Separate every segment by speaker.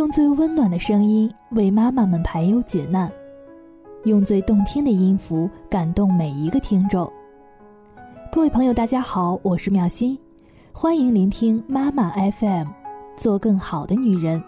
Speaker 1: 用最温暖的声音为妈妈们排忧解难，用最动听的音符感动每一个听众。各位朋友，大家好，我是妙心，欢迎聆听妈妈 FM，做更好的女人。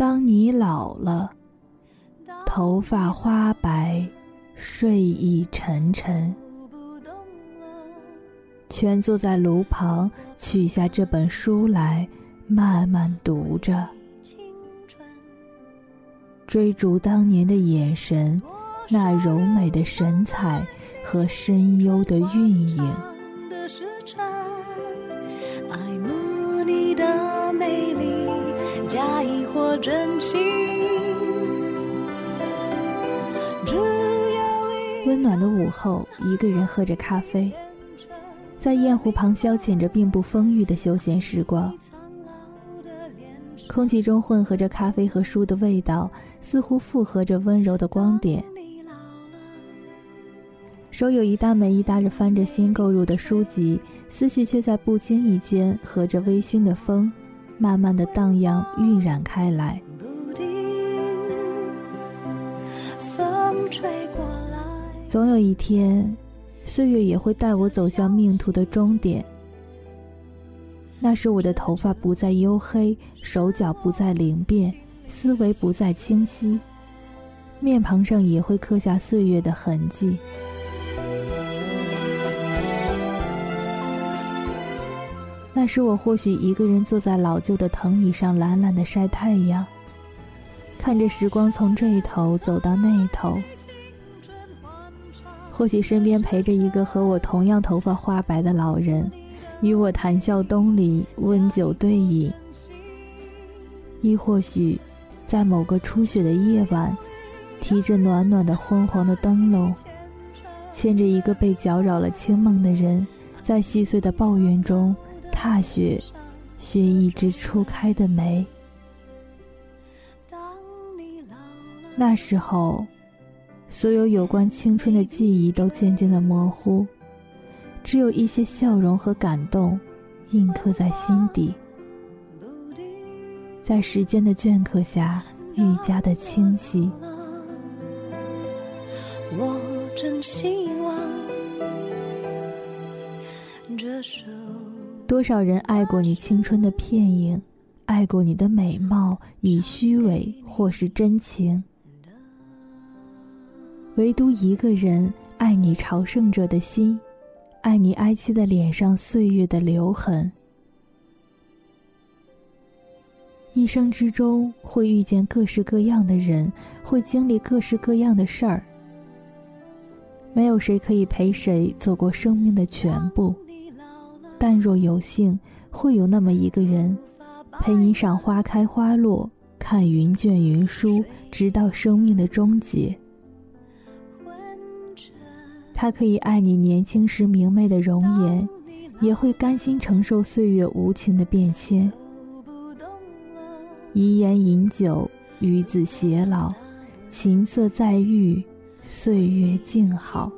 Speaker 1: 当你老了，头发花白，睡意沉沉，全坐在炉旁，取下这本书来，慢慢读着，追逐当年的眼神，那柔美的神采和深幽的韵影。真心。温暖的午后，一个人喝着咖啡，在雁湖旁消遣着并不丰裕的休闲时光。空气中混合着咖啡和书的味道，似乎附和着温柔的光点。手有一搭没一搭着翻着新购入的书籍，思绪却在不经意间和着微醺的风。慢慢的荡漾晕染开来，总有一天，岁月也会带我走向命途的终点。那时我的头发不再黝黑，手脚不再灵便，思维不再清晰，面庞上也会刻下岁月的痕迹。那时我或许一个人坐在老旧的藤椅上，懒懒的晒太阳，看着时光从这一头走到那一头。或许身边陪着一个和我同样头发花白的老人，与我谈笑东篱，温酒对饮。亦或许，在某个初雪的夜晚，提着暖暖的昏黄的灯笼，牵着一个被搅扰了清梦的人，在细碎的抱怨中。踏雪，寻一枝初开的梅。那时候，所有有关青春的记忆都渐渐的模糊，只有一些笑容和感动，印刻在心底，在时间的镌刻下愈加的清晰。我真希望这首。多少人爱过你青春的片影，爱过你的美貌以虚伪或是真情，唯独一个人爱你朝圣者的心，爱你哀戚的脸上岁月的留痕。一生之中会遇见各式各样的人，会经历各式各样的事儿，没有谁可以陪谁走过生命的全部。但若有幸，会有那么一个人，陪你赏花开花落，看云卷云舒，直到生命的终结。他可以爱你年轻时明媚的容颜，也会甘心承受岁月无情的变迁。遗言饮酒，与子偕老，琴瑟在御，岁月静好。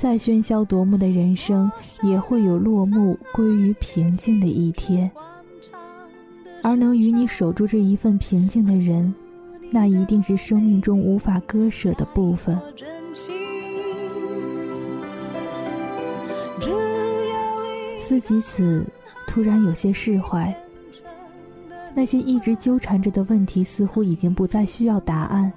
Speaker 1: 再喧嚣夺目的人生，也会有落幕归于平静的一天。而能与你守住这一份平静的人，那一定是生命中无法割舍的部分。思及此，突然有些释怀。那些一直纠缠着的问题，似乎已经不再需要答案。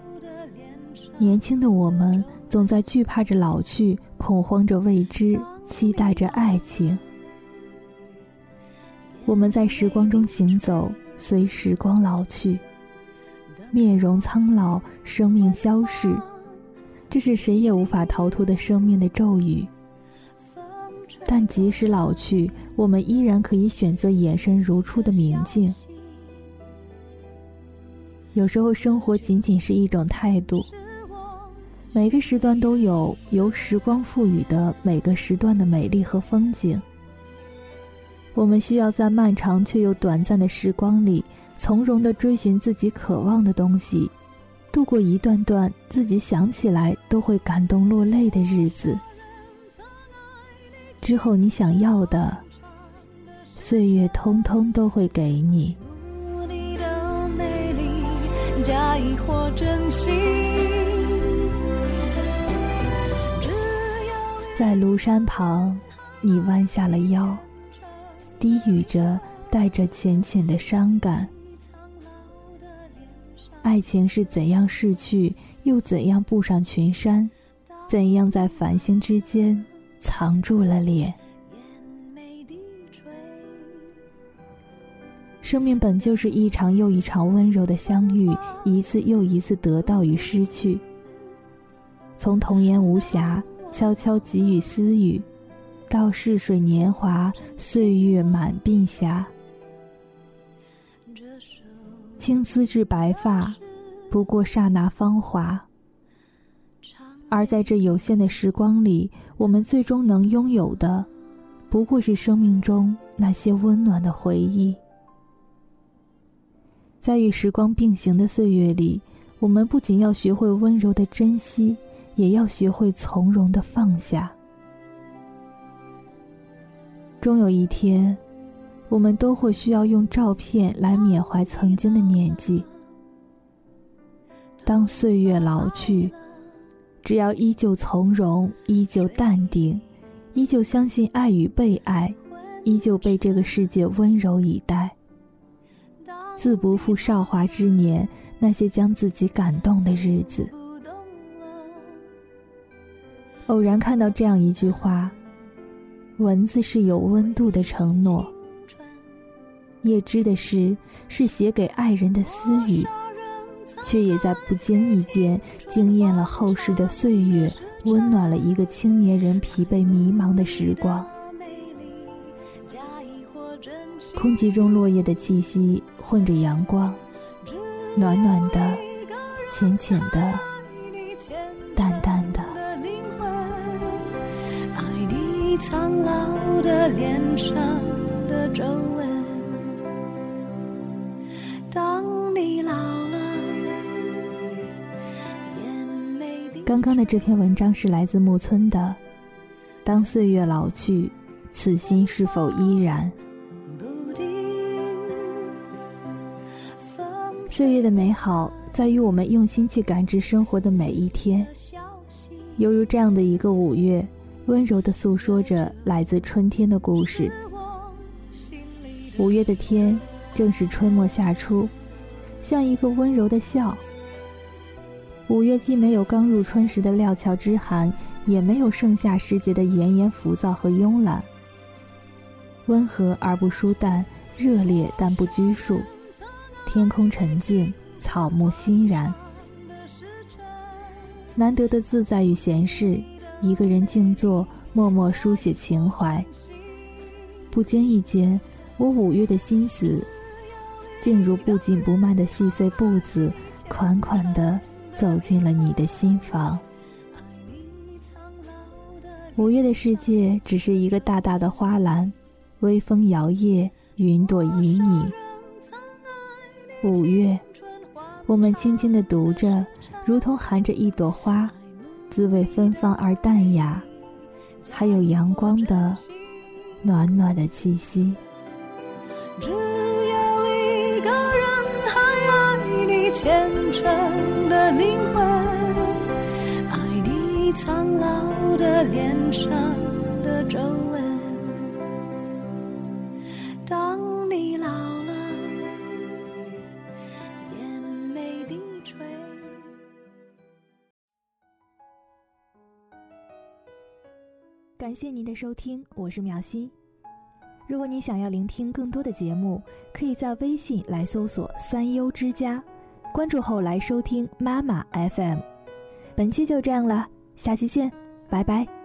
Speaker 1: 年轻的我们。总在惧怕着老去，恐慌着未知，期待着爱情。我们在时光中行走，随时光老去，面容苍老，生命消逝，这是谁也无法逃脱的生命的咒语。但即使老去，我们依然可以选择眼神如初的明净。有时候，生活仅仅是一种态度。每个时段都有由时光赋予的每个时段的美丽和风景。我们需要在漫长却又短暂的时光里，从容地追寻自己渴望的东西，度过一段段自己想起来都会感动落泪的日子。之后，你想要的，岁月通通都会给你。在庐山旁，你弯下了腰，低语着，带着浅浅的伤感。爱情是怎样逝去，又怎样步上群山？怎样在繁星之间藏住了脸？生命本就是一场又一场温柔的相遇，一次又一次得到与失去。从童言无瑕。悄悄给予私语，到逝水年华，岁月满鬓霞。青丝至白发，不过刹那芳华。而在这有限的时光里，我们最终能拥有的，不过是生命中那些温暖的回忆。在与时光并行的岁月里，我们不仅要学会温柔的珍惜。也要学会从容的放下。终有一天，我们都会需要用照片来缅怀曾经的年纪。当岁月老去，只要依旧从容，依旧淡定，依旧相信爱与被爱，依旧被这个世界温柔以待，自不负韶华之年那些将自己感动的日子。偶然看到这样一句话：“文字是有温度的承诺，叶芝的诗是写给爱人的私语，却也在不经意间惊艳了后世的岁月，温暖了一个青年人疲惫迷茫的时光。”空气中落叶的气息混着阳光，暖暖的，浅浅的，苍老的脸上的皱纹。当你老了，刚刚的这篇文章是来自木村的。当岁月老去，此心是否依然？岁月的美好在于我们用心去感知生活的每一天，犹如这样的一个五月。温柔地诉说着来自春天的故事。五月的天正是春末夏初，像一个温柔的笑。五月既没有刚入春时的料峭之寒，也没有盛夏时节的炎炎浮躁和慵懒。温和而不疏淡，热烈但不拘束。天空沉静，草木欣然。难得的自在与闲适。一个人静坐，默默书写情怀。不经意间，我五月的心思，竟如不紧不慢的细碎步子，款款地走进了你的心房。五月的世界只是一个大大的花篮，微风摇曳，云朵旖旎。五月，我们轻轻地读着，如同含着一朵花。滋味芬芳而淡雅，还有阳光的暖暖的气息。只有一个人还爱你虔诚的灵魂，爱你苍老的脸上的皱纹。感谢您的收听，我是苗心。如果你想要聆听更多的节目，可以在微信来搜索“三优之家”，关注后来收听妈妈 FM。本期就这样了，下期见，拜拜。